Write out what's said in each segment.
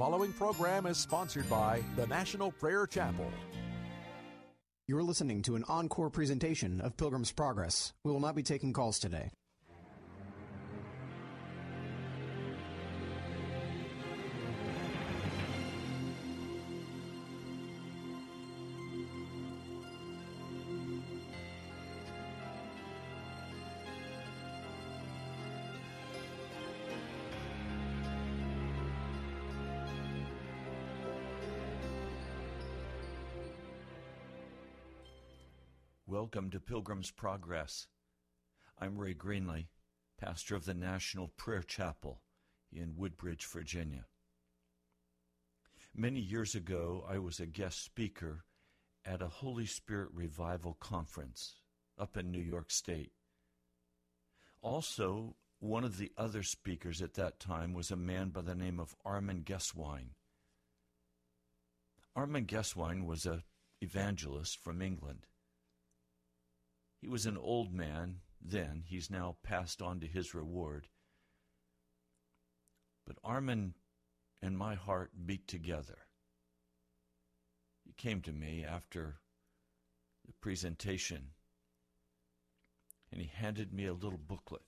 following program is sponsored by the National Prayer Chapel. You're listening to an encore presentation of Pilgrim's Progress. We will not be taking calls today. Welcome to Pilgrim's Progress. I'm Ray Greenley, pastor of the National Prayer Chapel in Woodbridge, Virginia. Many years ago, I was a guest speaker at a Holy Spirit Revival Conference up in New York State. Also, one of the other speakers at that time was a man by the name of Armin Gesswein. Armin Gesswein was a evangelist from England. He was an old man then. He's now passed on to his reward. But Armin and my heart beat together. He came to me after the presentation and he handed me a little booklet.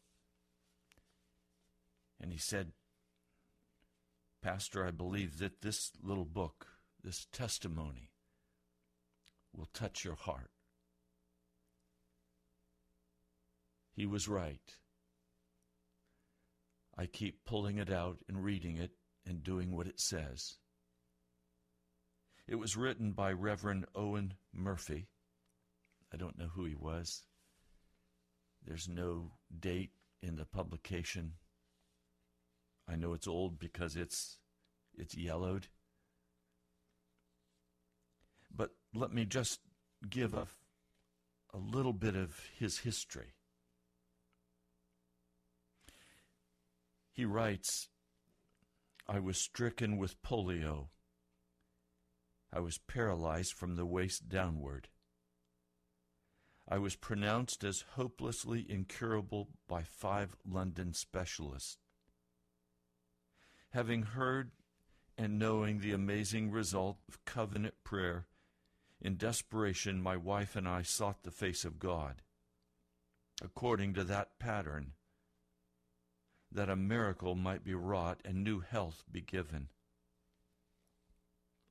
And he said, Pastor, I believe that this little book, this testimony, will touch your heart. He was right. I keep pulling it out and reading it and doing what it says. It was written by Reverend Owen Murphy. I don't know who he was. There's no date in the publication. I know it's old because it's it's yellowed. But let me just give a, a little bit of his history. He writes, I was stricken with polio. I was paralyzed from the waist downward. I was pronounced as hopelessly incurable by five London specialists. Having heard and knowing the amazing result of covenant prayer, in desperation, my wife and I sought the face of God. According to that pattern, that a miracle might be wrought and new health be given.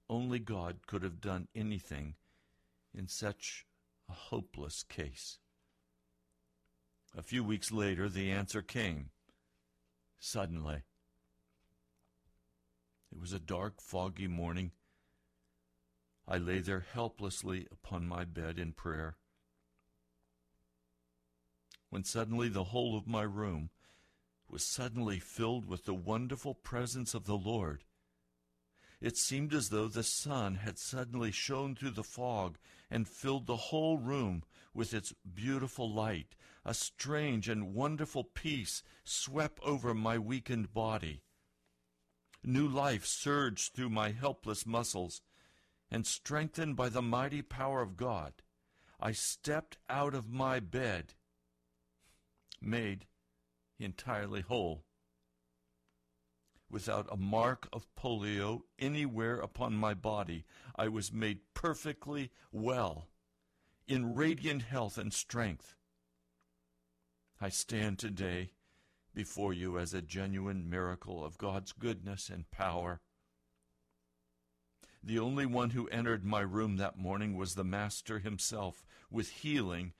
Only God could have done anything in such a hopeless case. A few weeks later, the answer came. Suddenly. It was a dark, foggy morning. I lay there helplessly upon my bed in prayer. When suddenly the whole of my room was suddenly filled with the wonderful presence of the Lord. It seemed as though the sun had suddenly shone through the fog and filled the whole room with its beautiful light. A strange and wonderful peace swept over my weakened body. New life surged through my helpless muscles, and strengthened by the mighty power of God, I stepped out of my bed, made entirely whole, without a mark of polio anywhere upon my body. I was made perfectly well, in radiant health and strength. I stand today before you as a genuine miracle of God's goodness and power. The only one who entered my room that morning was the Master himself, with healing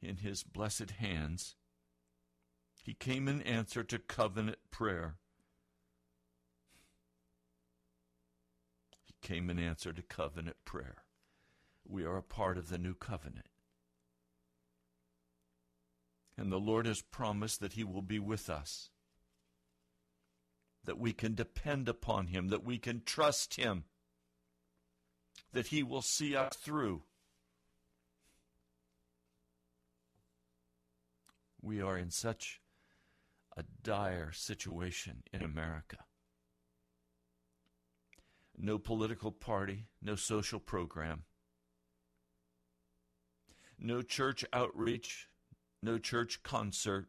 in his blessed hands. He came in answer to covenant prayer. He came in answer to covenant prayer. We are a part of the new covenant. And the Lord has promised that He will be with us, that we can depend upon Him, that we can trust Him, that He will see us through. We are in such a dire situation in America. No political party, no social program, no church outreach, no church concert,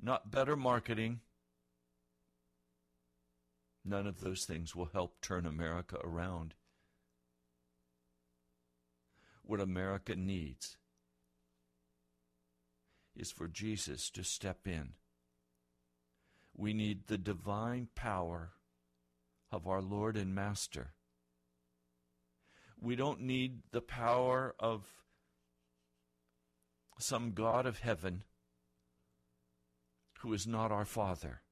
not better marketing, None of those things will help turn America around. What America needs is for Jesus to step in. We need the divine power of our Lord and Master. We don't need the power of some God of heaven who is not our Father.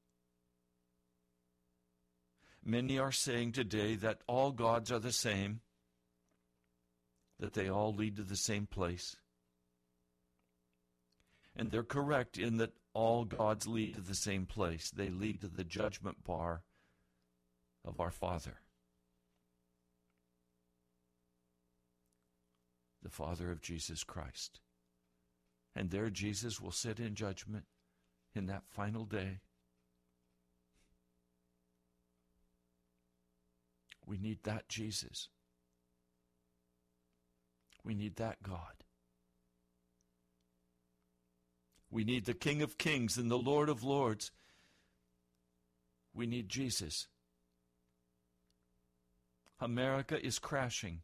Many are saying today that all gods are the same, that they all lead to the same place. And they're correct in that all gods lead to the same place. They lead to the judgment bar of our Father. The Father of Jesus Christ. And there Jesus will sit in judgment in that final day. We need that Jesus. We need that God. We need the King of Kings and the Lord of Lords. We need Jesus. America is crashing.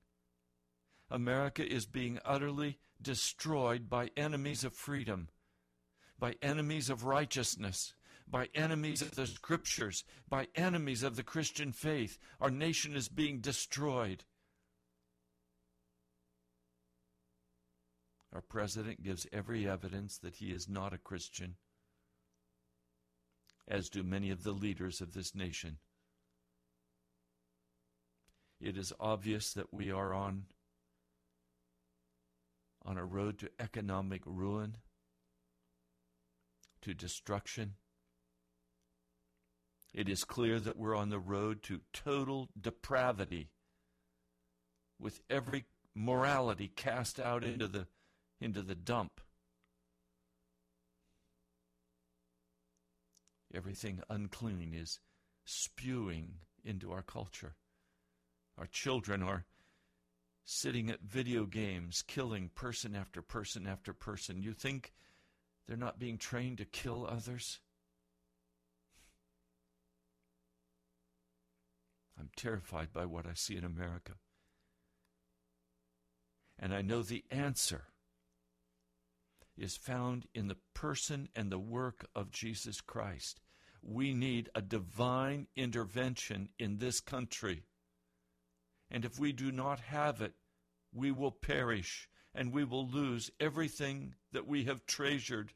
America is being utterly destroyed by enemies of freedom, by enemies of righteousness, by enemies of the scriptures, by enemies of the Christian faith. Our nation is being destroyed. Our president gives every evidence that he is not a Christian, as do many of the leaders of this nation. It is obvious that we are on, on a road to economic ruin, to destruction. It is clear that we're on the road to total depravity, with every morality cast out into the into the dump. Everything unclean is spewing into our culture. Our children are sitting at video games, killing person after person after person. You think they're not being trained to kill others? I'm terrified by what I see in America. And I know the answer is found in the person and the work of Jesus Christ. We need a divine intervention in this country. And if we do not have it, we will perish and we will lose everything that we have treasured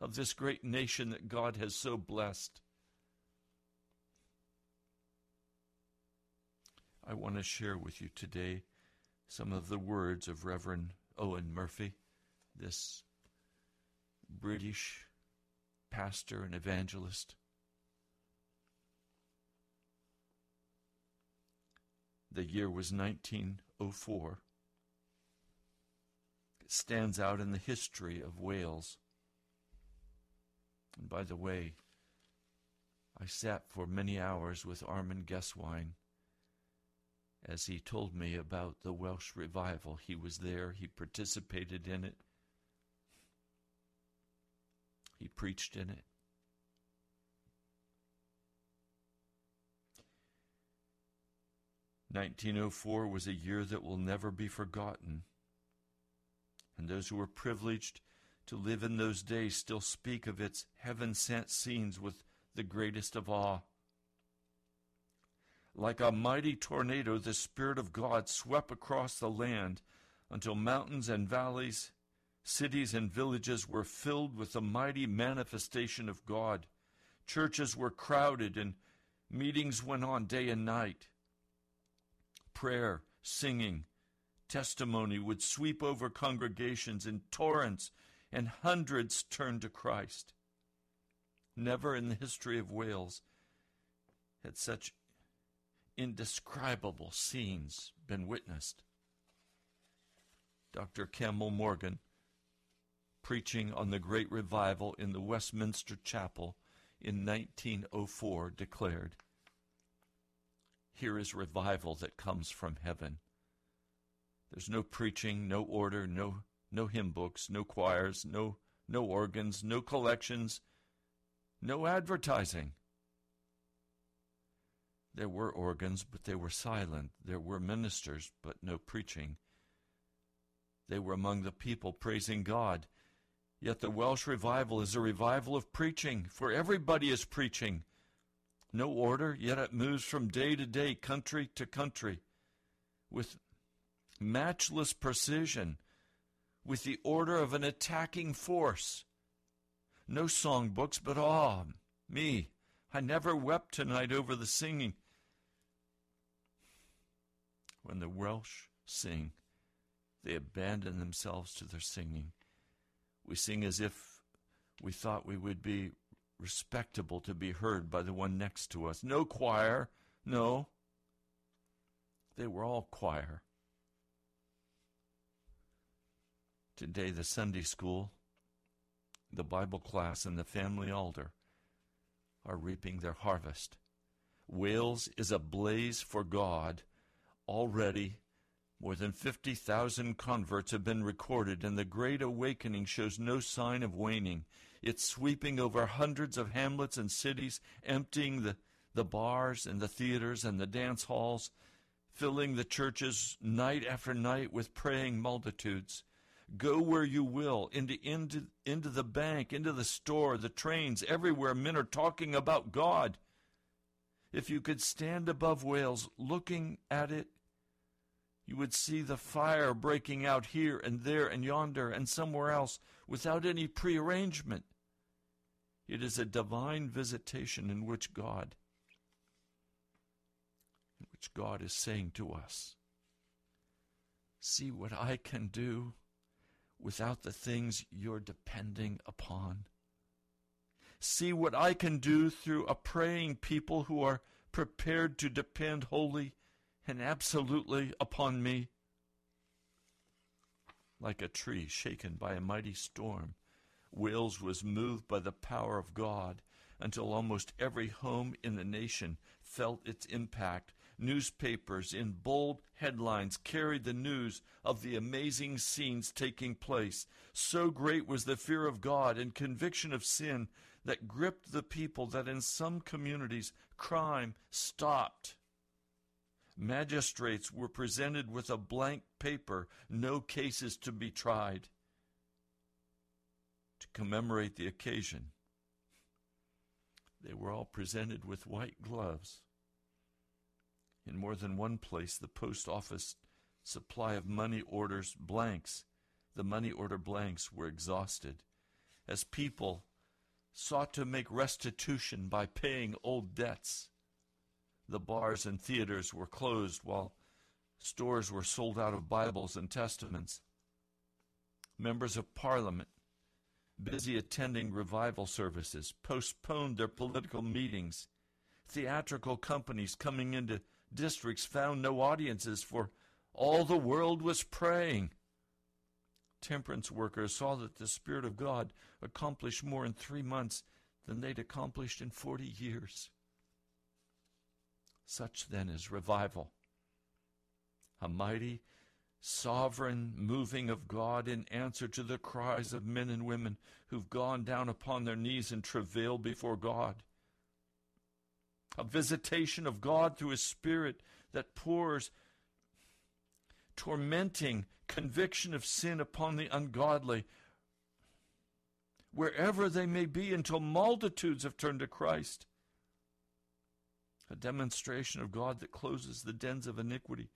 of this great nation that God has so blessed. I want to share with you today some of the words of Reverend Owen Murphy, this British pastor and evangelist. The year was 1904. It stands out in the history of Wales. And by the way, I sat for many hours with Armin Gesswein as he told me about the Welsh revival. He was there, he participated in it, he preached in it. Nineteen oh four was a year that will never be forgotten. And those who were privileged to live in those days still speak of its heaven sent scenes with the greatest of awe. Like a mighty tornado, the Spirit of God swept across the land until mountains and valleys, cities and villages were filled with the mighty manifestation of God. Churches were crowded and meetings went on day and night. Prayer, singing, testimony would sweep over congregations in torrents, and hundreds turned to Christ. Never in the history of Wales had such indescribable scenes been witnessed. Dr. Campbell Morgan, preaching on the Great Revival in the Westminster Chapel in 1904, declared, Here is revival that comes from heaven. There's no preaching, no order, no, no hymn books, no choirs, no, no organs, no collections, no advertising. There were organs, but they were silent. There were ministers, but no preaching. They were among the people praising God. Yet the Welsh revival is a revival of preaching, for everybody is preaching. No order, yet it moves from day to day, country to country, with matchless precision, with the order of an attacking force. No songbooks, but ah, me, I never wept tonight over the singing. When the Welsh sing, they abandon themselves to their singing. We sing as if we thought we would be respectable to be heard by the one next to us. No choir, no. They were all choir. Today, the Sunday school, the Bible class, and the family altar are reaping their harvest. Wales is ablaze for God. Already, more than 50,000 converts have been recorded, and the Great Awakening shows no sign of waning. It's sweeping over hundreds of hamlets and cities, emptying the, the bars and the theaters and the dance halls, filling the churches night after night with praying multitudes. Go where you will, into, into, into the bank, into the store, the trains, everywhere men are talking about God. If you could stand above Wales looking at it, you would see the fire breaking out here and there and yonder and somewhere else without any prearrangement. It is a divine visitation in which God in which God is saying to us, see what I can do without the things you're depending upon. See what I can do through a praying people who are prepared to depend wholly and absolutely upon me. Like a tree shaken by a mighty storm, Wales was moved by the power of God until almost every home in the nation felt its impact Newspapers in bold headlines carried the news of the amazing scenes taking place. So great was the fear of God and conviction of sin that gripped the people that in some communities crime stopped. Magistrates were presented with a blank paper, no cases to be tried. To commemorate the occasion, they were all presented with white gloves in more than one place, the post office supply of money orders blanks, the money order blanks were exhausted. As people sought to make restitution by paying old debts, the bars and theaters were closed while stores were sold out of Bibles and Testaments. Members of Parliament, busy attending revival services, postponed their political meetings. Theatrical companies coming into districts found no audiences, for all the world was praying. Temperance workers saw that the Spirit of God accomplished more in three months than they'd accomplished in 40 years. Such then is revival. A mighty, sovereign moving of God in answer to the cries of men and women who've gone down upon their knees and travail before God a visitation of God through His Spirit that pours tormenting conviction of sin upon the ungodly, wherever they may be, until multitudes have turned to Christ. A demonstration of God that closes the dens of iniquity,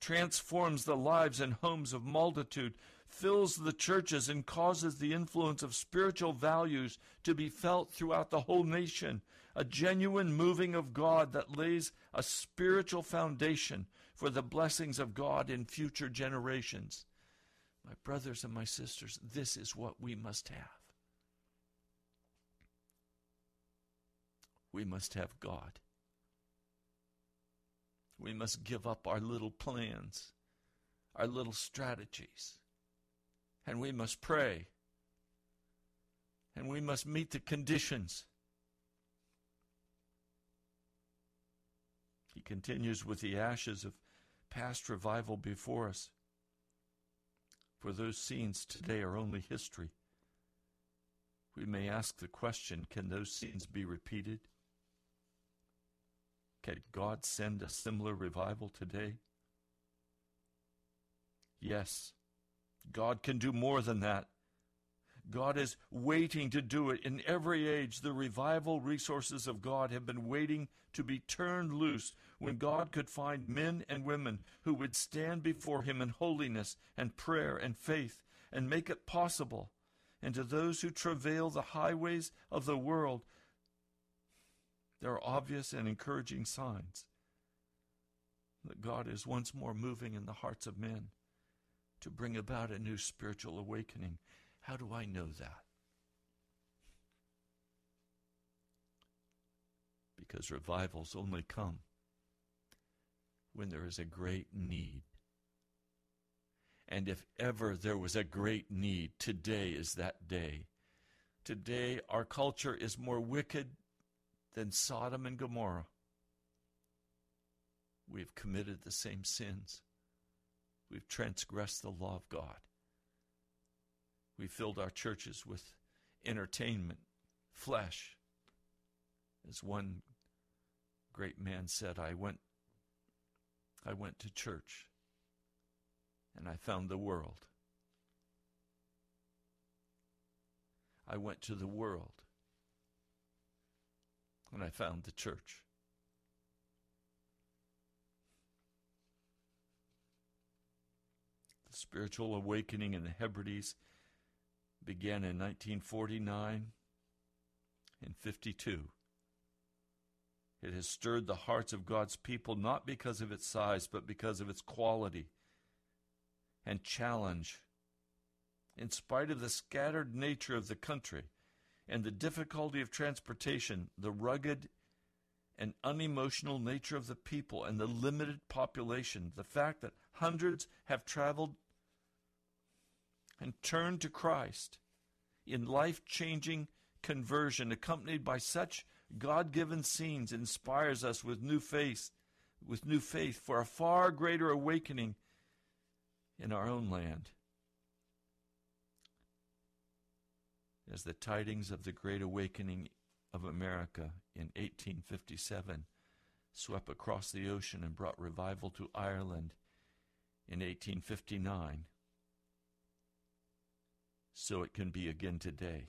transforms the lives and homes of multitude, fills the churches, and causes the influence of spiritual values to be felt throughout the whole nation a genuine moving of God that lays a spiritual foundation for the blessings of God in future generations. My brothers and my sisters, this is what we must have. We must have God. We must give up our little plans, our little strategies, and we must pray. And we must meet the conditions He continues with the ashes of past revival before us. For those scenes today are only history. We may ask the question can those scenes be repeated? Can God send a similar revival today? Yes, God can do more than that. God is waiting to do it in every age. The revival resources of God have been waiting to be turned loose when God could find men and women who would stand before Him in holiness and prayer and faith and make it possible. And to those who travail the highways of the world, there are obvious and encouraging signs that God is once more moving in the hearts of men to bring about a new spiritual awakening. How do I know that? Because revivals only come when there is a great need. And if ever there was a great need, today is that day. Today, our culture is more wicked than Sodom and Gomorrah. We have committed the same sins. We've transgressed the law of God. We filled our churches with entertainment, flesh. As one great man said, I went I went to church and I found the world. I went to the world and I found the church. The spiritual awakening in the Hebrides began in 1949 and 52. It has stirred the hearts of God's people not because of its size, but because of its quality and challenge. In spite of the scattered nature of the country and the difficulty of transportation, the rugged and unemotional nature of the people, and the limited population, the fact that hundreds have traveled and turned to Christ in life changing conversion, accompanied by such God given scenes, inspires us with new faith, with new faith for a far greater awakening in our own land. As the tidings of the Great Awakening of America in 1857 swept across the ocean and brought revival to Ireland in 1859, so it can be again today.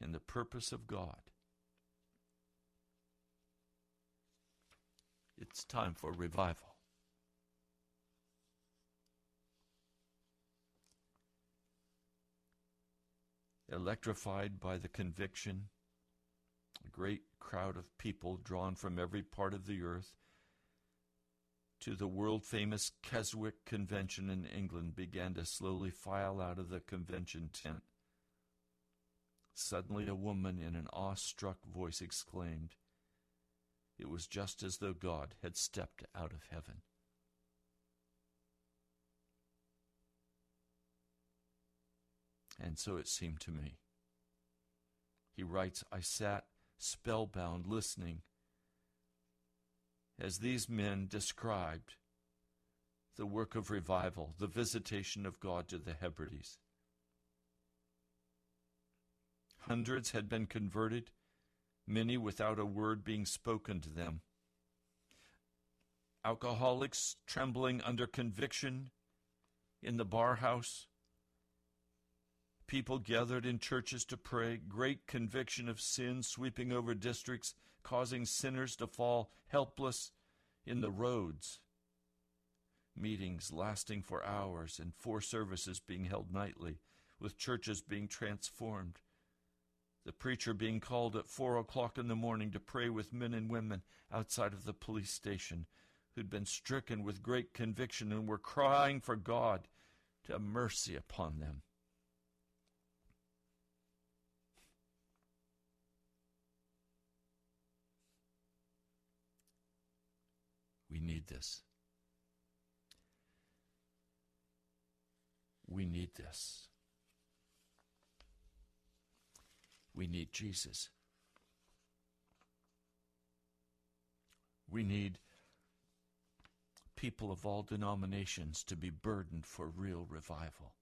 In the purpose of God, it's time for revival. Electrified by the conviction, a great crowd of people drawn from every part of the earth to the world famous Keswick Convention in England began to slowly file out of the convention tent. Suddenly, a woman in an awestruck voice exclaimed, It was just as though God had stepped out of heaven. And so it seemed to me. He writes, I sat spellbound listening as these men described the work of revival, the visitation of God to the Hebrides. Hundreds had been converted, many without a word being spoken to them. Alcoholics trembling under conviction in the bar house. People gathered in churches to pray, great conviction of sin sweeping over districts, causing sinners to fall helpless in the roads. Meetings lasting for hours and four services being held nightly, with churches being transformed. The preacher being called at four o'clock in the morning to pray with men and women outside of the police station who'd been stricken with great conviction and were crying for God to have mercy upon them. Need this. We need this. We need Jesus. We need people of all denominations to be burdened for real revival.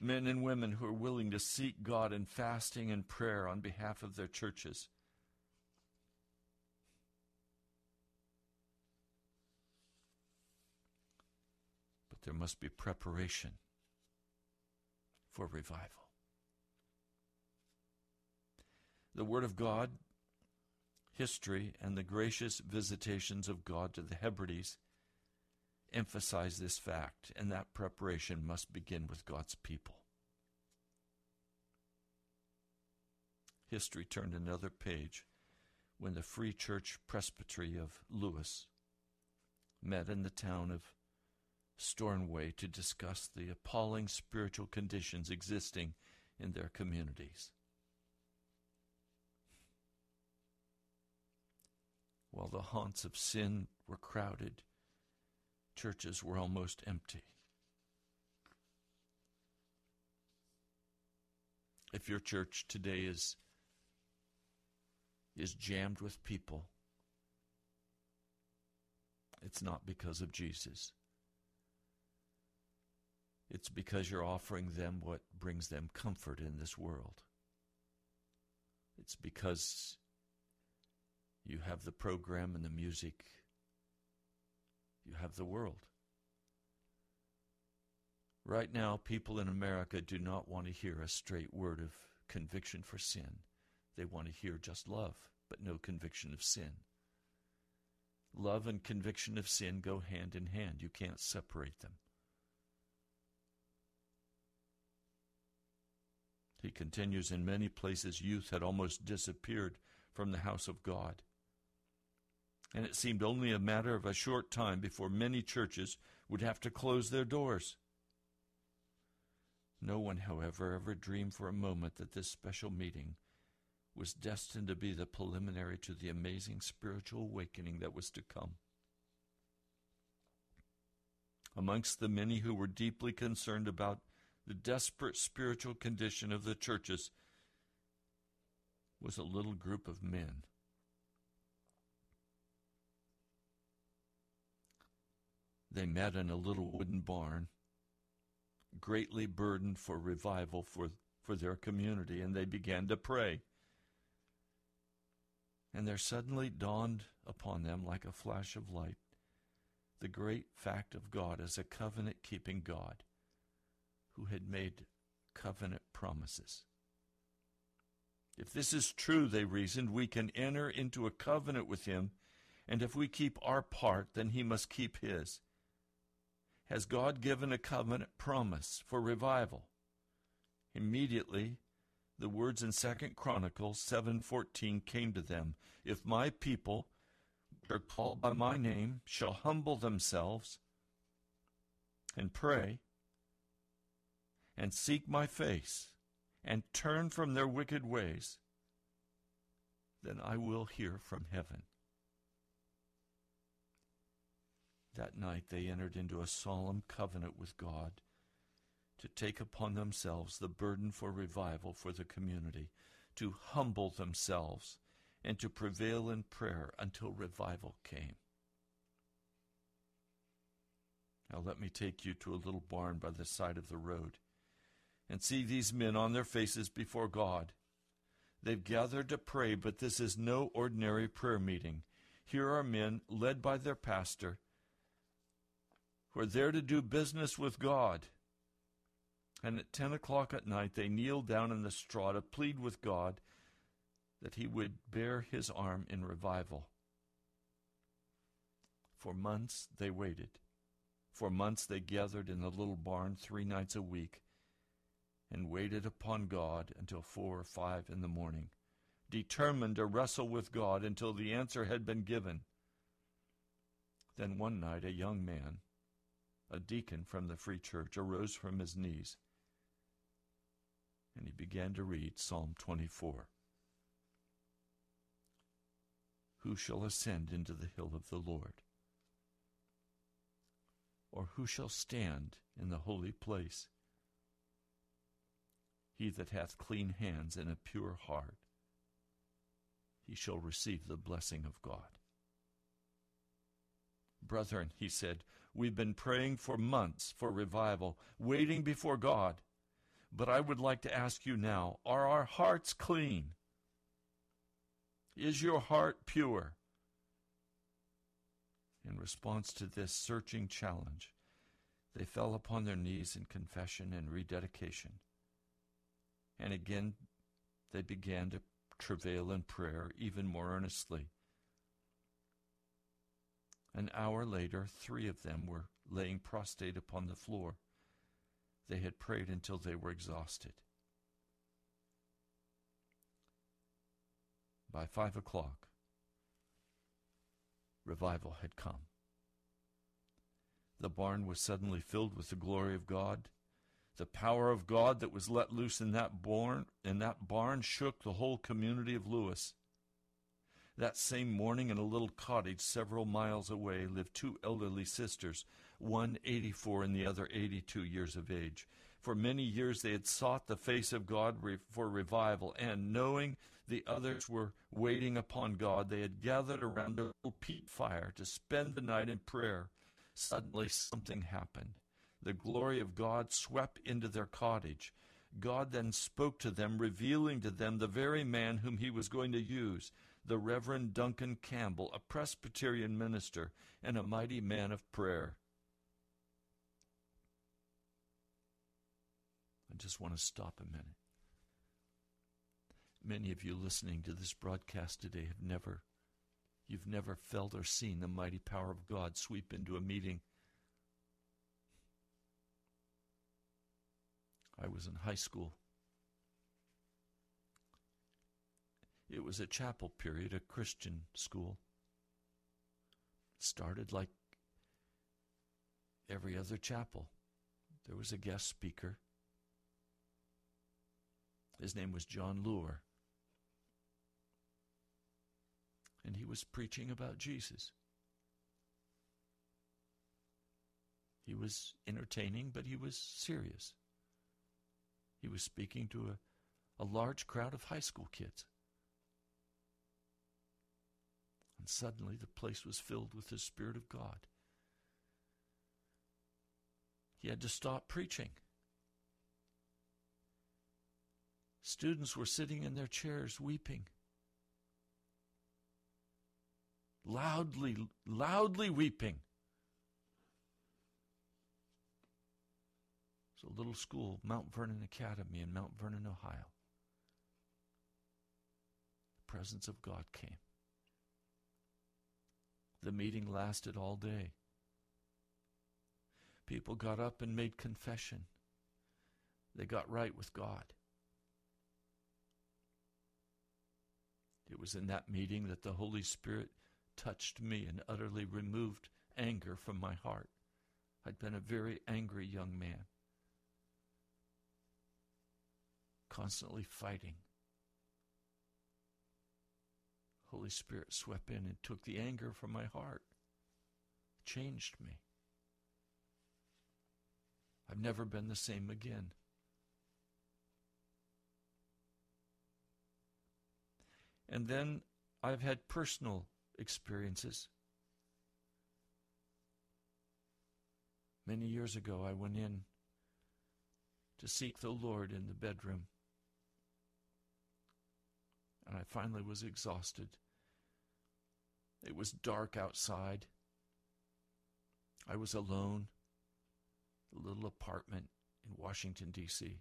Men and women who are willing to seek God in fasting and prayer on behalf of their churches there must be preparation for revival. The Word of God, history, and the gracious visitations of God to the Hebrides emphasize this fact, and that preparation must begin with God's people. History turned another page when the Free Church Presbytery of Lewis met in the town of Stornoway to discuss the appalling spiritual conditions existing in their communities. While the haunts of sin were crowded, churches were almost empty. If your church today is is jammed with people, it's not because of Jesus. It's because you're offering them what brings them comfort in this world. It's because you have the program and the music. You have the world. Right now, people in America do not want to hear a straight word of conviction for sin. They want to hear just love, but no conviction of sin. Love and conviction of sin go hand in hand. You can't separate them. He continues in many places, youth had almost disappeared from the house of God. And it seemed only a matter of a short time before many churches would have to close their doors. No one, however, ever dreamed for a moment that this special meeting was destined to be the preliminary to the amazing spiritual awakening that was to come. Amongst the many who were deeply concerned about the desperate spiritual condition of the churches was a little group of men. They met in a little wooden barn, greatly burdened for revival for, for their community, and they began to pray. And there suddenly dawned upon them like a flash of light the great fact of God as a covenant keeping God who had made covenant promises. If this is true, they reasoned, we can enter into a covenant with him, and if we keep our part, then he must keep his. Has God given a covenant promise for revival? Immediately, the words in Second Chronicles 7:14 came to them, if my people are called by my name shall humble themselves and pray and seek my face and turn from their wicked ways, then I will hear from heaven. That night they entered into a solemn covenant with God to take upon themselves the burden for revival for the community, to humble themselves, and to prevail in prayer until revival came. Now let me take you to a little barn by the side of the road and see these men on their faces before God. They've gathered to pray, but this is no ordinary prayer meeting. Here are men led by their pastor who are there to do business with God. And at 10 o'clock at night, they kneel down in the straw to plead with God that He would bear His arm in revival. For months they waited. For months they gathered in the little barn three nights a week and waited upon God until four or five in the morning, determined to wrestle with God until the answer had been given. Then one night a young man, a deacon from the Free Church, arose from his knees and he began to read Psalm 24. Who shall ascend into the hill of the Lord? Or who shall stand in the holy place? He that hath clean hands and a pure heart, he shall receive the blessing of God. Brethren, he said, we've been praying for months for revival, waiting before God. But I would like to ask you now are our hearts clean? Is your heart pure? In response to this searching challenge, they fell upon their knees in confession and rededication. And again they began to travail in prayer even more earnestly. An hour later, three of them were laying prostrate upon the floor. They had prayed until they were exhausted. By five o'clock, revival had come. The barn was suddenly filled with the glory of God. The power of God that was let loose in that barn, in that barn shook the whole community of Lewis. That same morning, in a little cottage several miles away, lived two elderly sisters, one 84 and the other 82 years of age. For many years they had sought the face of God for revival, and knowing the others were waiting upon God, they had gathered around a little peat fire to spend the night in prayer. Suddenly something happened. The glory of God swept into their cottage. God then spoke to them, revealing to them the very man whom he was going to use the Reverend Duncan Campbell, a Presbyterian minister and a mighty man of prayer. I just want to stop a minute. Many of you listening to this broadcast today have never, you've never felt or seen the mighty power of God sweep into a meeting. I was in high school. It was a chapel period, a Christian school. It started like every other chapel. There was a guest speaker. His name was John Lure. And he was preaching about Jesus. He was entertaining, but he was serious. He was speaking to a, a large crowd of high school kids. And suddenly the place was filled with the Spirit of God. He had to stop preaching. Students were sitting in their chairs weeping. Loudly, loudly weeping. A little school, Mount Vernon Academy in Mount Vernon, Ohio. The presence of God came. The meeting lasted all day. People got up and made confession. They got right with God. It was in that meeting that the Holy Spirit touched me and utterly removed anger from my heart. I'd been a very angry young man, constantly fighting. Holy Spirit swept in and took the anger from my heart, changed me. I've never been the same again. And then I've had personal experiences. Many years ago, I went in to seek the Lord in the bedroom. And I finally was exhausted. It was dark outside. I was alone. A little apartment in Washington, D.C.,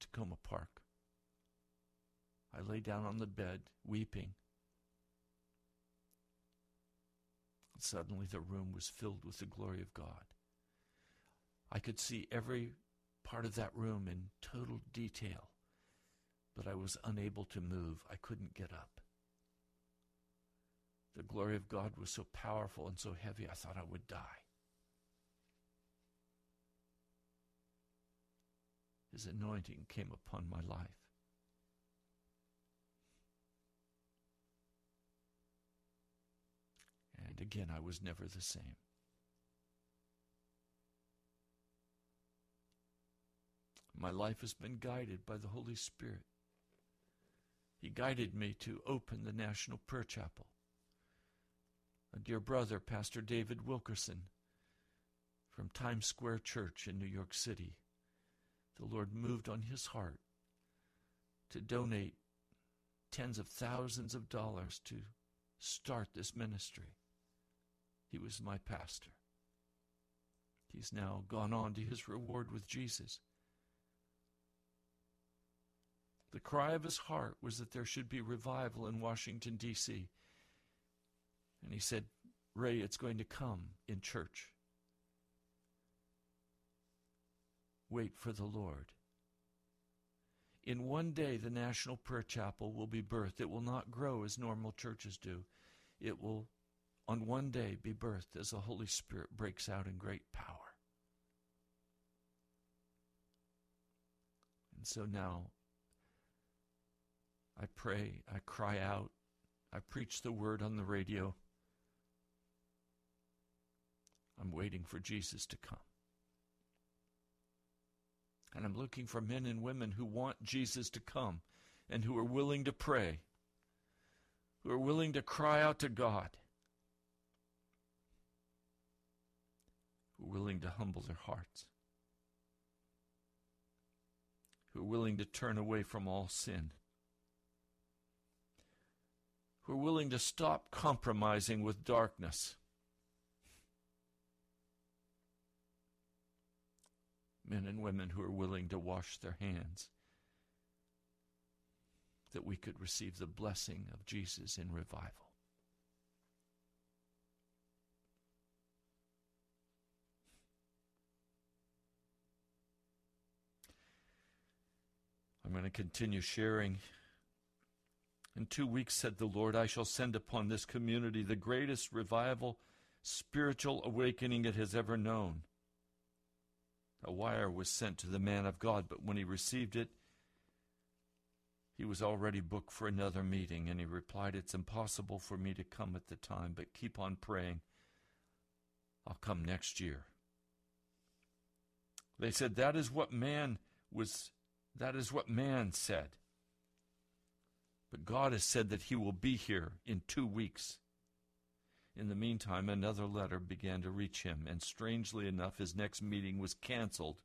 Takoma Park. I lay down on the bed, weeping. Suddenly the room was filled with the glory of God. I could see every part of that room in total detail, but I was unable to move. I couldn't get up. The glory of God was so powerful and so heavy, I thought I would die. His anointing came upon my life. And again, I was never the same. My life has been guided by the Holy Spirit. He guided me to open the National Prayer Chapel. A dear brother, Pastor David Wilkerson, from Times Square Church in New York City, the Lord moved on his heart to donate tens of thousands of dollars to start this ministry. He was my pastor. He's now gone on to his reward with Jesus. The cry of his heart was that there should be revival in Washington, D.C. And he said, Ray, it's going to come in church. Wait for the Lord. In one day, the National Prayer Chapel will be birthed. It will not grow as normal churches do. It will, on one day, be birthed as the Holy Spirit breaks out in great power. And so now, I pray, I cry out, I preach the word on the radio. I'm waiting for Jesus to come. And I'm looking for men and women who want Jesus to come and who are willing to pray, who are willing to cry out to God, who are willing to humble their hearts, who are willing to turn away from all sin, who are willing to stop compromising with darkness men and women who are willing to wash their hands, that we could receive the blessing of Jesus in revival. I'm going to continue sharing. In two weeks, said the Lord, I shall send upon this community the greatest revival, spiritual awakening it has ever known. A wire was sent to the man of God, but when he received it, he was already booked for another meeting, and he replied, It's impossible for me to come at the time, but keep on praying. I'll come next year. They said, That is what man was, that is what man said. But God has said that he will be here in two weeks. In the meantime, another letter began to reach him, and strangely enough, his next meeting was canceled.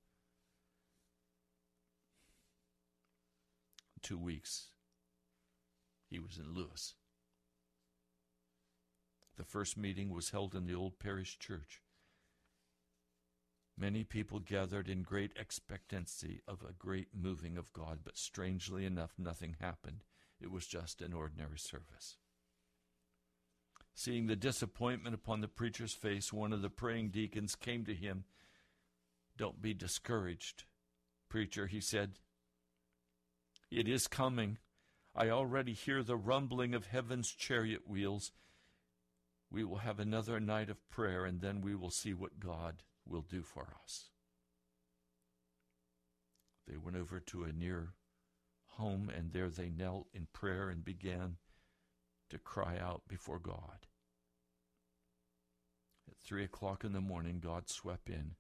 Two weeks, he was in Lewis. The first meeting was held in the old parish church. Many people gathered in great expectancy of a great moving of God, but strangely enough, nothing happened. It was just an ordinary service. Seeing the disappointment upon the preacher's face, one of the praying deacons came to him. Don't be discouraged, preacher, he said. It is coming. I already hear the rumbling of heaven's chariot wheels. We will have another night of prayer, and then we will see what God will do for us. They went over to a near home, and there they knelt in prayer and began to cry out before God. At three o'clock in the morning, God swept in,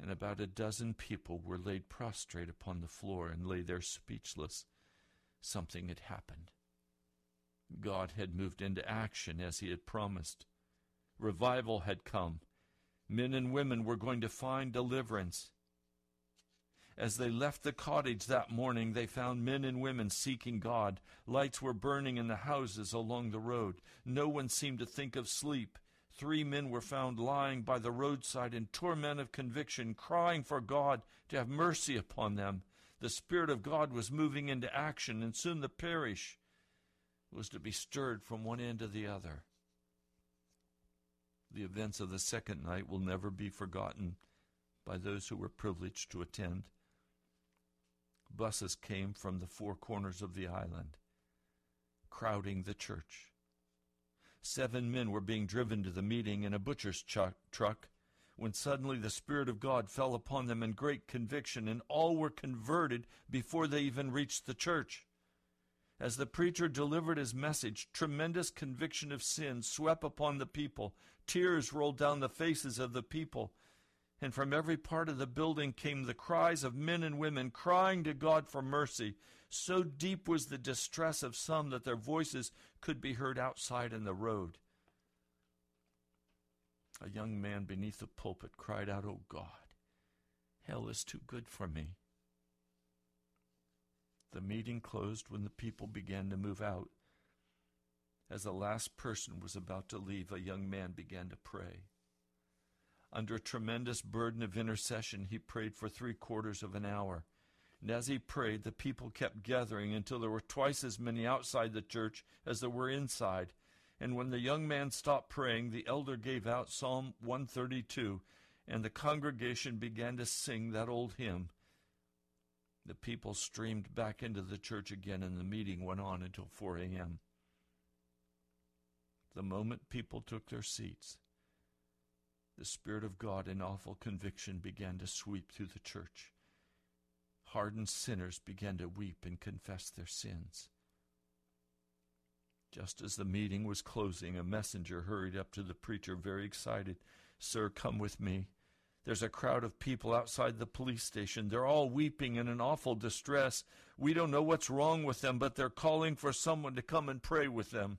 and about a dozen people were laid prostrate upon the floor and lay there speechless. Something had happened. God had moved into action as he had promised. Revival had come. Men and women were going to find deliverance. As they left the cottage that morning, they found men and women seeking God. Lights were burning in the houses along the road. No one seemed to think of sleep. Three men were found lying by the roadside in torment of conviction, crying for God to have mercy upon them. The Spirit of God was moving into action, and soon the parish was to be stirred from one end to the other. The events of the second night will never be forgotten by those who were privileged to attend. Buses came from the four corners of the island, crowding the church. Seven men were being driven to the meeting in a butcher's truck when suddenly the Spirit of God fell upon them in great conviction, and all were converted before they even reached the church. As the preacher delivered his message, tremendous conviction of sin swept upon the people. Tears rolled down the faces of the people. And from every part of the building came the cries of men and women crying to God for mercy. So deep was the distress of some that their voices could be heard outside in the road. A young man beneath the pulpit cried out, Oh God, hell is too good for me. The meeting closed when the people began to move out. As the last person was about to leave, a young man began to pray. Under a tremendous burden of intercession, he prayed for three quarters of an hour. And as he prayed, the people kept gathering until there were twice as many outside the church as there were inside. And when the young man stopped praying, the elder gave out Psalm 132, and the congregation began to sing that old hymn. The people streamed back into the church again, and the meeting went on until 4 a.m. The moment people took their seats, the Spirit of God in awful conviction began to sweep through the church. Hardened sinners began to weep and confess their sins. Just as the meeting was closing, a messenger hurried up to the preacher, very excited. Sir, come with me. There's a crowd of people outside the police station. They're all weeping in an awful distress. We don't know what's wrong with them, but they're calling for someone to come and pray with them.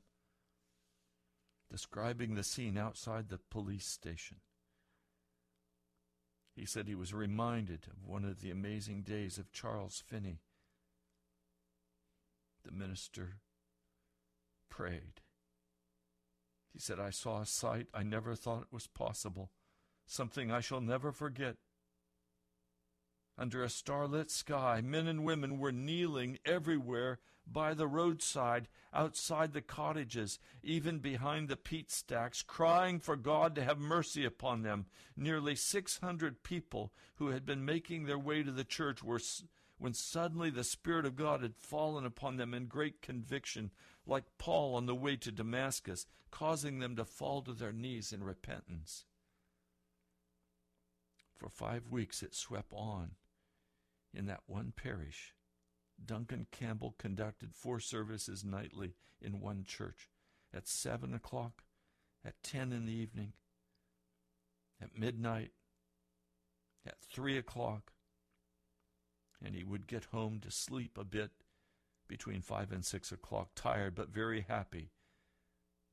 Describing the scene outside the police station, he said he was reminded of one of the amazing days of Charles Finney. The minister prayed. He said, I saw a sight I never thought it was possible something I shall never forget. Under a starlit sky, men and women were kneeling everywhere by the roadside, outside the cottages, even behind the peat stacks, crying for God to have mercy upon them. Nearly 600 people who had been making their way to the church were, when suddenly the Spirit of God had fallen upon them in great conviction, like Paul on the way to Damascus, causing them to fall to their knees in repentance. For five weeks it swept on in that one parish. Duncan Campbell conducted four services nightly in one church at seven o'clock, at ten in the evening, at midnight, at three o'clock, and he would get home to sleep a bit between five and six o'clock, tired but very happy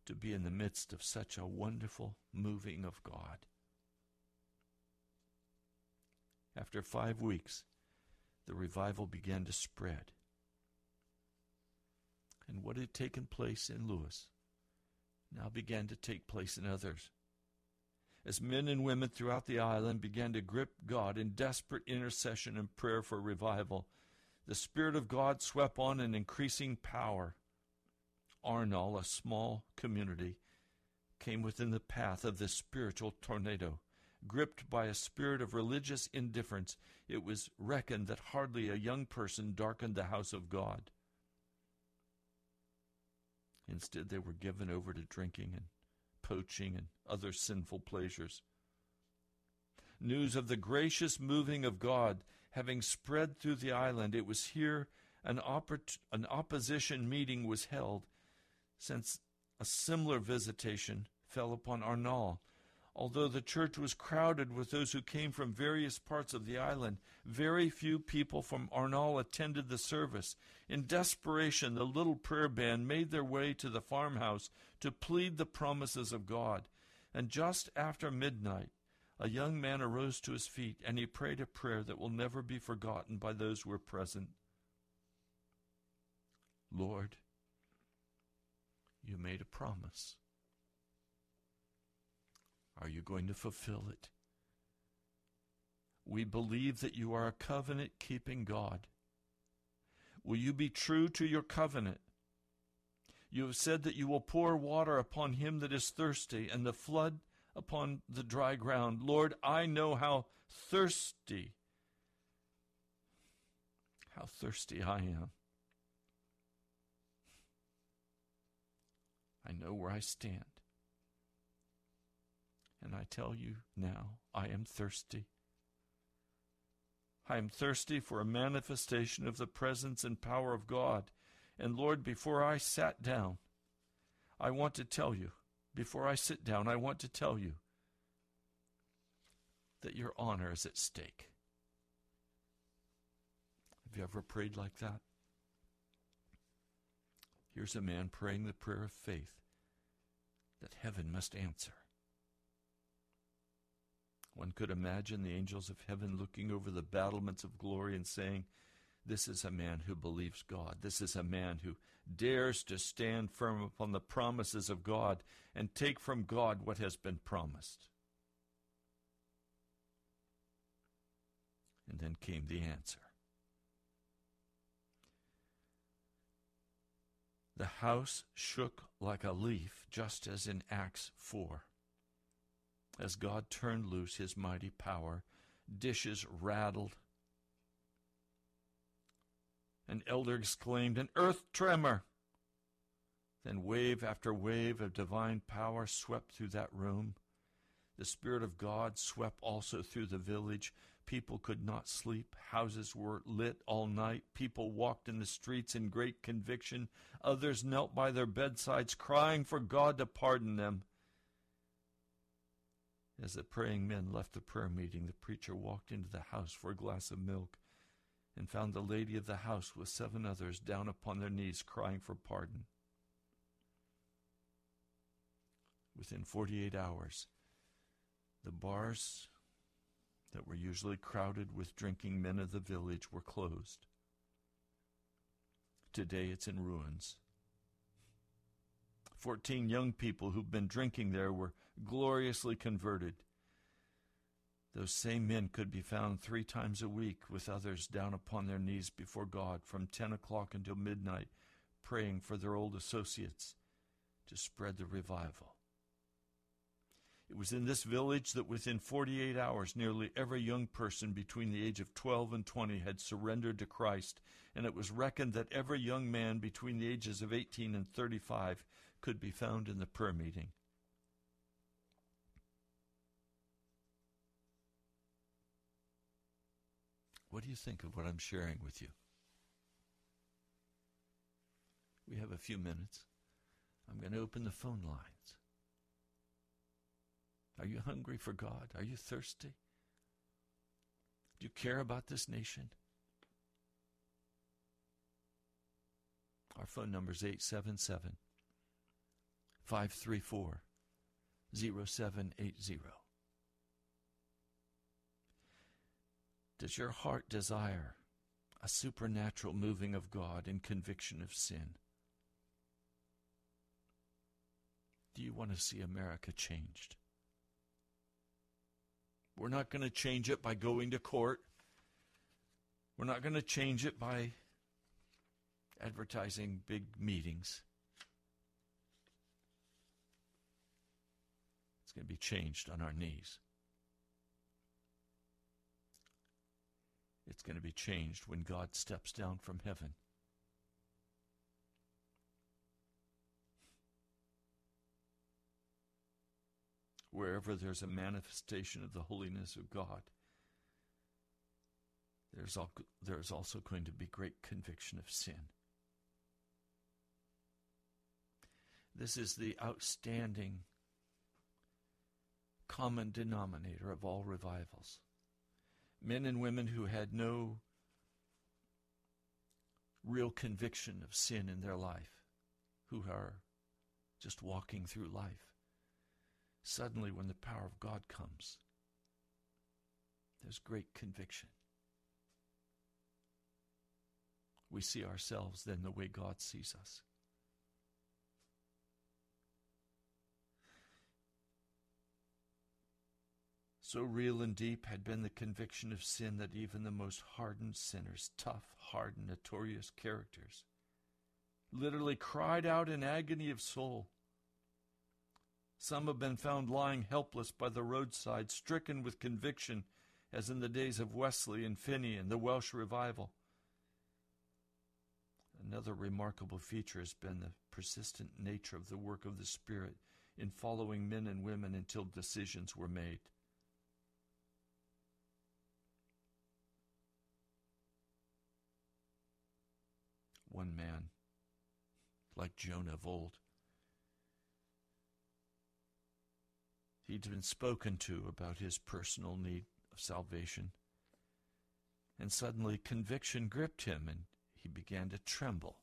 to be in the midst of such a wonderful moving of God. After five weeks, the revival began to spread. And what had taken place in Lewis now began to take place in others. As men and women throughout the island began to grip God in desperate intercession and prayer for revival, the Spirit of God swept on in increasing power. Arnol, a small community, came within the path of this spiritual tornado gripped by a spirit of religious indifference, it was reckoned that hardly a young person darkened the house of God. Instead, they were given over to drinking and poaching and other sinful pleasures. News of the gracious moving of God having spread through the island, it was here an, oppor- an opposition meeting was held, since a similar visitation fell upon Arnol Although the church was crowded with those who came from various parts of the island, very few people from Arnol attended the service. In desperation, the little prayer band made their way to the farmhouse to plead the promises of God. And just after midnight, a young man arose to his feet and he prayed a prayer that will never be forgotten by those who were present. Lord, you made a promise. Are you going to fulfill it? We believe that you are a covenant keeping God. Will you be true to your covenant? You have said that you will pour water upon him that is thirsty and the flood upon the dry ground. Lord, I know how thirsty, how thirsty I am. I know where I stand. And I tell you now, I am thirsty. I am thirsty for a manifestation of the presence and power of God. And Lord, before I sat down, I want to tell you, before I sit down, I want to tell you that your honor is at stake. Have you ever prayed like that? Here's a man praying the prayer of faith that heaven must answer. One could imagine the angels of heaven looking over the battlements of glory and saying, This is a man who believes God. This is a man who dares to stand firm upon the promises of God and take from God what has been promised. And then came the answer. The house shook like a leaf, just as in Acts 4. As God turned loose his mighty power, dishes rattled. An elder exclaimed, An earth tremor! Then wave after wave of divine power swept through that room. The Spirit of God swept also through the village. People could not sleep. Houses were lit all night. People walked in the streets in great conviction. Others knelt by their bedsides, crying for God to pardon them. As the praying men left the prayer meeting, the preacher walked into the house for a glass of milk and found the lady of the house with seven others down upon their knees crying for pardon. Within 48 hours, the bars that were usually crowded with drinking men of the village were closed. Today it's in ruins. Fourteen young people who've been drinking there were gloriously converted. Those same men could be found three times a week with others down upon their knees before God from 10 o'clock until midnight, praying for their old associates to spread the revival. It was in this village that within 48 hours, nearly every young person between the age of 12 and 20 had surrendered to Christ, and it was reckoned that every young man between the ages of 18 and 35 could be found in the prayer meeting. What do you think of what I'm sharing with you? We have a few minutes. I'm going to open the phone lines. Are you hungry for God? Are you thirsty? Do you care about this nation? Our phone number is 877 534 0780. Does your heart desire a supernatural moving of God in conviction of sin? Do you want to see America changed? We're not going to change it by going to court. We're not going to change it by advertising big meetings. It's going to be changed on our knees. It's going to be changed when God steps down from heaven. Wherever there's a manifestation of the holiness of God, there's, al- there's also going to be great conviction of sin. This is the outstanding common denominator of all revivals men and women who had no real conviction of sin in their life, who are just walking through life. Suddenly, when the power of God comes, there's great conviction. We see ourselves then the way God sees us. So real and deep had been the conviction of sin that even the most hardened sinners, tough, hardened, notorious characters, literally cried out in agony of soul. Some have been found lying helpless by the roadside, stricken with conviction, as in the days of Wesley and Finney and the Welsh revival. Another remarkable feature has been the persistent nature of the work of the Spirit in following men and women until decisions were made. One man, like Jonah of old. He'd been spoken to about his personal need of salvation. And suddenly conviction gripped him, and he began to tremble.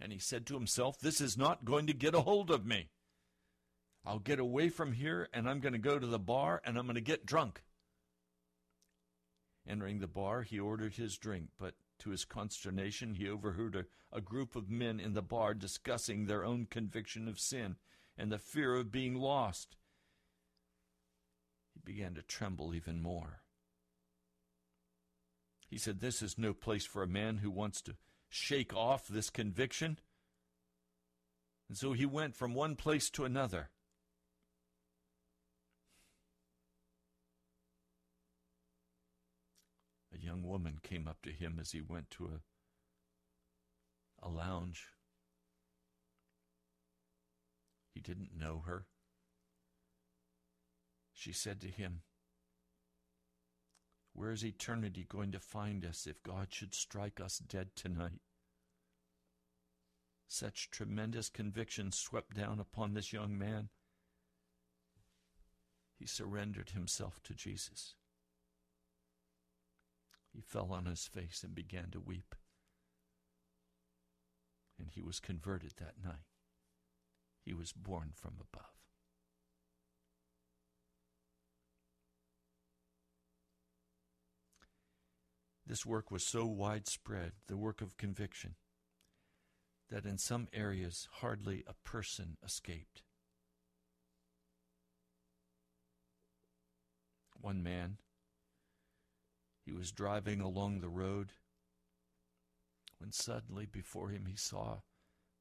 And he said to himself, This is not going to get a hold of me. I'll get away from here, and I'm going to go to the bar, and I'm going to get drunk. Entering the bar, he ordered his drink, but to his consternation, he overheard a, a group of men in the bar discussing their own conviction of sin and the fear of being lost. He began to tremble even more. He said, This is no place for a man who wants to shake off this conviction. And so he went from one place to another. Young woman came up to him as he went to a, a lounge. He didn't know her. She said to him, Where is eternity going to find us if God should strike us dead tonight? Such tremendous conviction swept down upon this young man. He surrendered himself to Jesus. He fell on his face and began to weep. And he was converted that night. He was born from above. This work was so widespread, the work of conviction, that in some areas hardly a person escaped. One man, he was driving along the road when suddenly before him he saw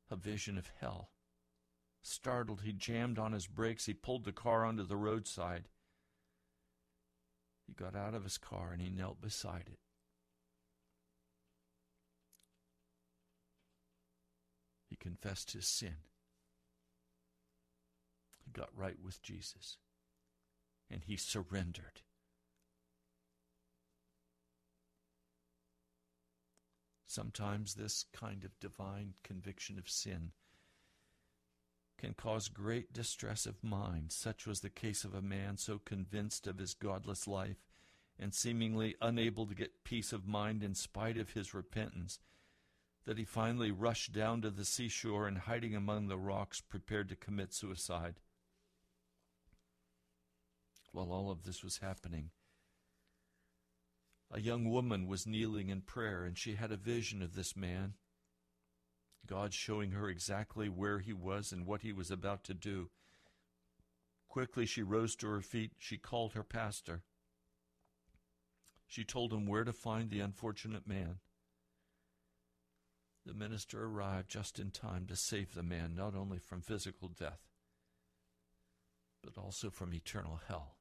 a vision of hell. Startled, he jammed on his brakes. He pulled the car onto the roadside. He got out of his car and he knelt beside it. He confessed his sin. He got right with Jesus. And he surrendered. Sometimes this kind of divine conviction of sin can cause great distress of mind. Such was the case of a man so convinced of his godless life and seemingly unable to get peace of mind in spite of his repentance that he finally rushed down to the seashore and hiding among the rocks prepared to commit suicide. While all of this was happening, a young woman was kneeling in prayer and she had a vision of this man. God showing her exactly where he was and what he was about to do. Quickly she rose to her feet. She called her pastor. She told him where to find the unfortunate man. The minister arrived just in time to save the man not only from physical death, but also from eternal hell.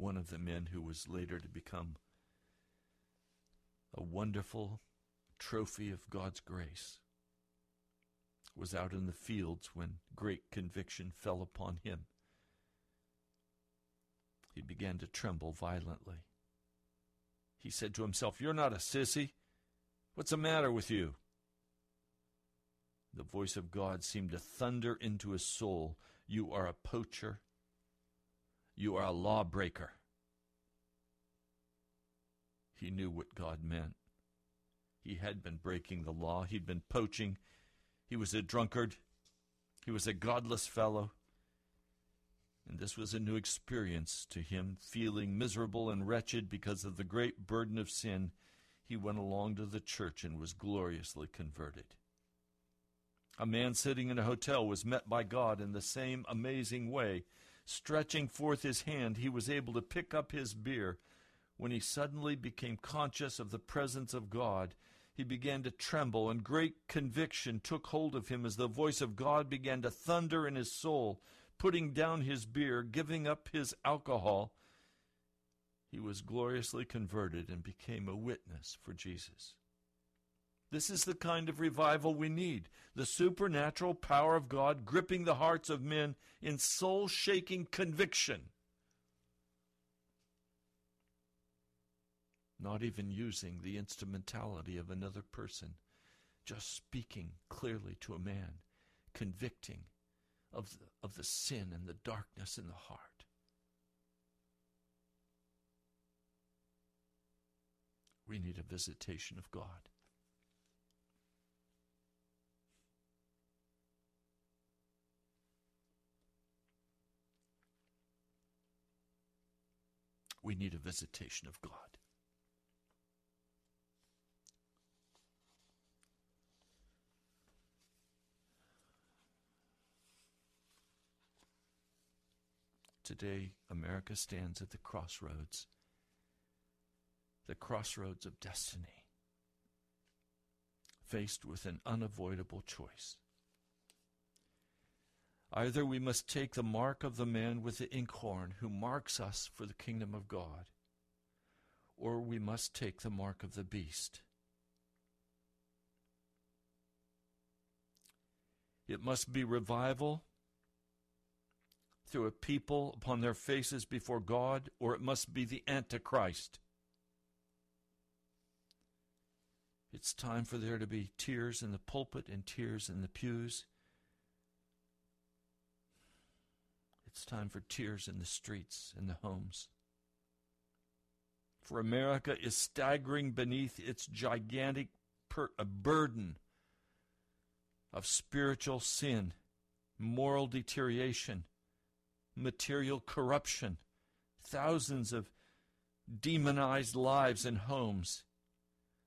One of the men who was later to become a wonderful trophy of God's grace was out in the fields when great conviction fell upon him. He began to tremble violently. He said to himself, You're not a sissy. What's the matter with you? The voice of God seemed to thunder into his soul You are a poacher. You are a lawbreaker. He knew what God meant. He had been breaking the law, he'd been poaching. He was a drunkard. He was a godless fellow. And this was a new experience to him, feeling miserable and wretched because of the great burden of sin. He went along to the church and was gloriously converted. A man sitting in a hotel was met by God in the same amazing way. Stretching forth his hand, he was able to pick up his beer. When he suddenly became conscious of the presence of God, he began to tremble, and great conviction took hold of him as the voice of God began to thunder in his soul putting down his beer, giving up his alcohol, he was gloriously converted and became a witness for Jesus. This is the kind of revival we need the supernatural power of God gripping the hearts of men in soul shaking conviction. Not even using the instrumentality of another person, just speaking clearly to a man, convicting, of the, of the sin and the darkness in the heart. We need a visitation of God. We need a visitation of God. today America stands at the crossroads, the crossroads of destiny, faced with an unavoidable choice. Either we must take the mark of the man with the inkhorn who marks us for the kingdom of God, or we must take the mark of the beast. It must be revival through a people upon their faces before God, or it must be the Antichrist. It's time for there to be tears in the pulpit and tears in the pews. It's time for tears in the streets and the homes. For America is staggering beneath its gigantic per- uh, burden of spiritual sin, moral deterioration, material corruption, thousands of demonized lives and homes,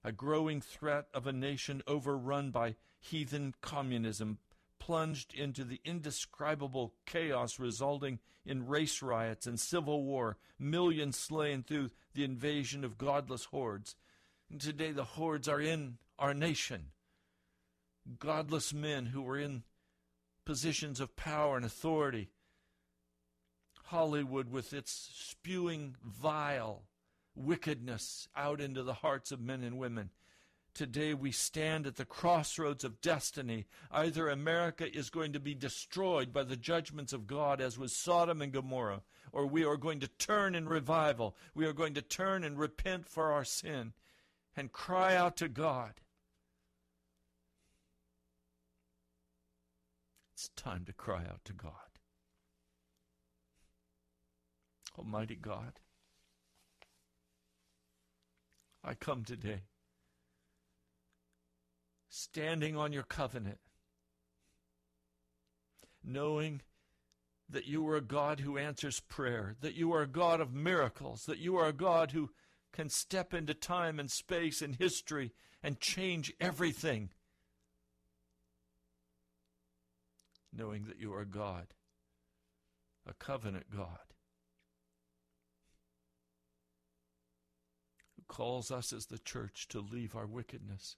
a growing threat of a nation overrun by heathen communism, plunged into the indescribable chaos resulting in race riots and civil war, millions slain through the invasion of godless hordes. And today the hordes are in our nation. Godless men who were in positions of power and authority. Hollywood, with its spewing vile wickedness out into the hearts of men and women. Today we stand at the crossroads of destiny. Either America is going to be destroyed by the judgments of God, as was Sodom and Gomorrah, or we are going to turn in revival. We are going to turn and repent for our sin and cry out to God. It's time to cry out to God. Almighty God, I come today standing on your covenant, knowing that you are a God who answers prayer, that you are a God of miracles, that you are a God who can step into time and space and history and change everything. Knowing that you are God, a covenant God, who calls us as the church to leave our wickedness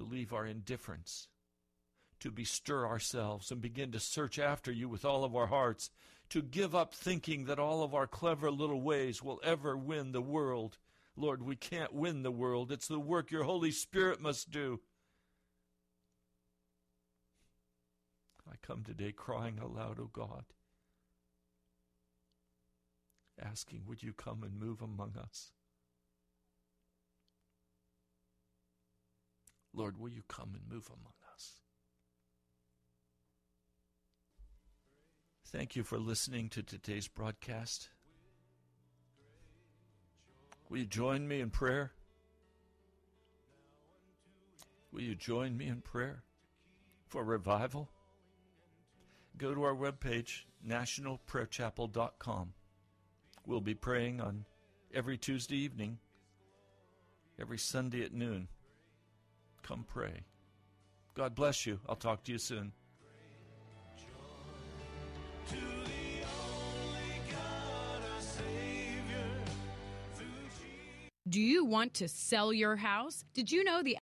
to leave our indifference, to bestir ourselves and begin to search after you with all of our hearts, to give up thinking that all of our clever little ways will ever win the world. Lord, we can't win the world. It's the work your Holy Spirit must do. I come today crying aloud, O oh God, asking, Would you come and move among us? Lord, will you come and move among us? Thank you for listening to today's broadcast. Will you join me in prayer? Will you join me in prayer for revival? Go to our webpage, nationalprayerchapel.com. We'll be praying on every Tuesday evening, every Sunday at noon. Come pray. God bless you. I'll talk to you soon. Do you want to sell your house? Did you know the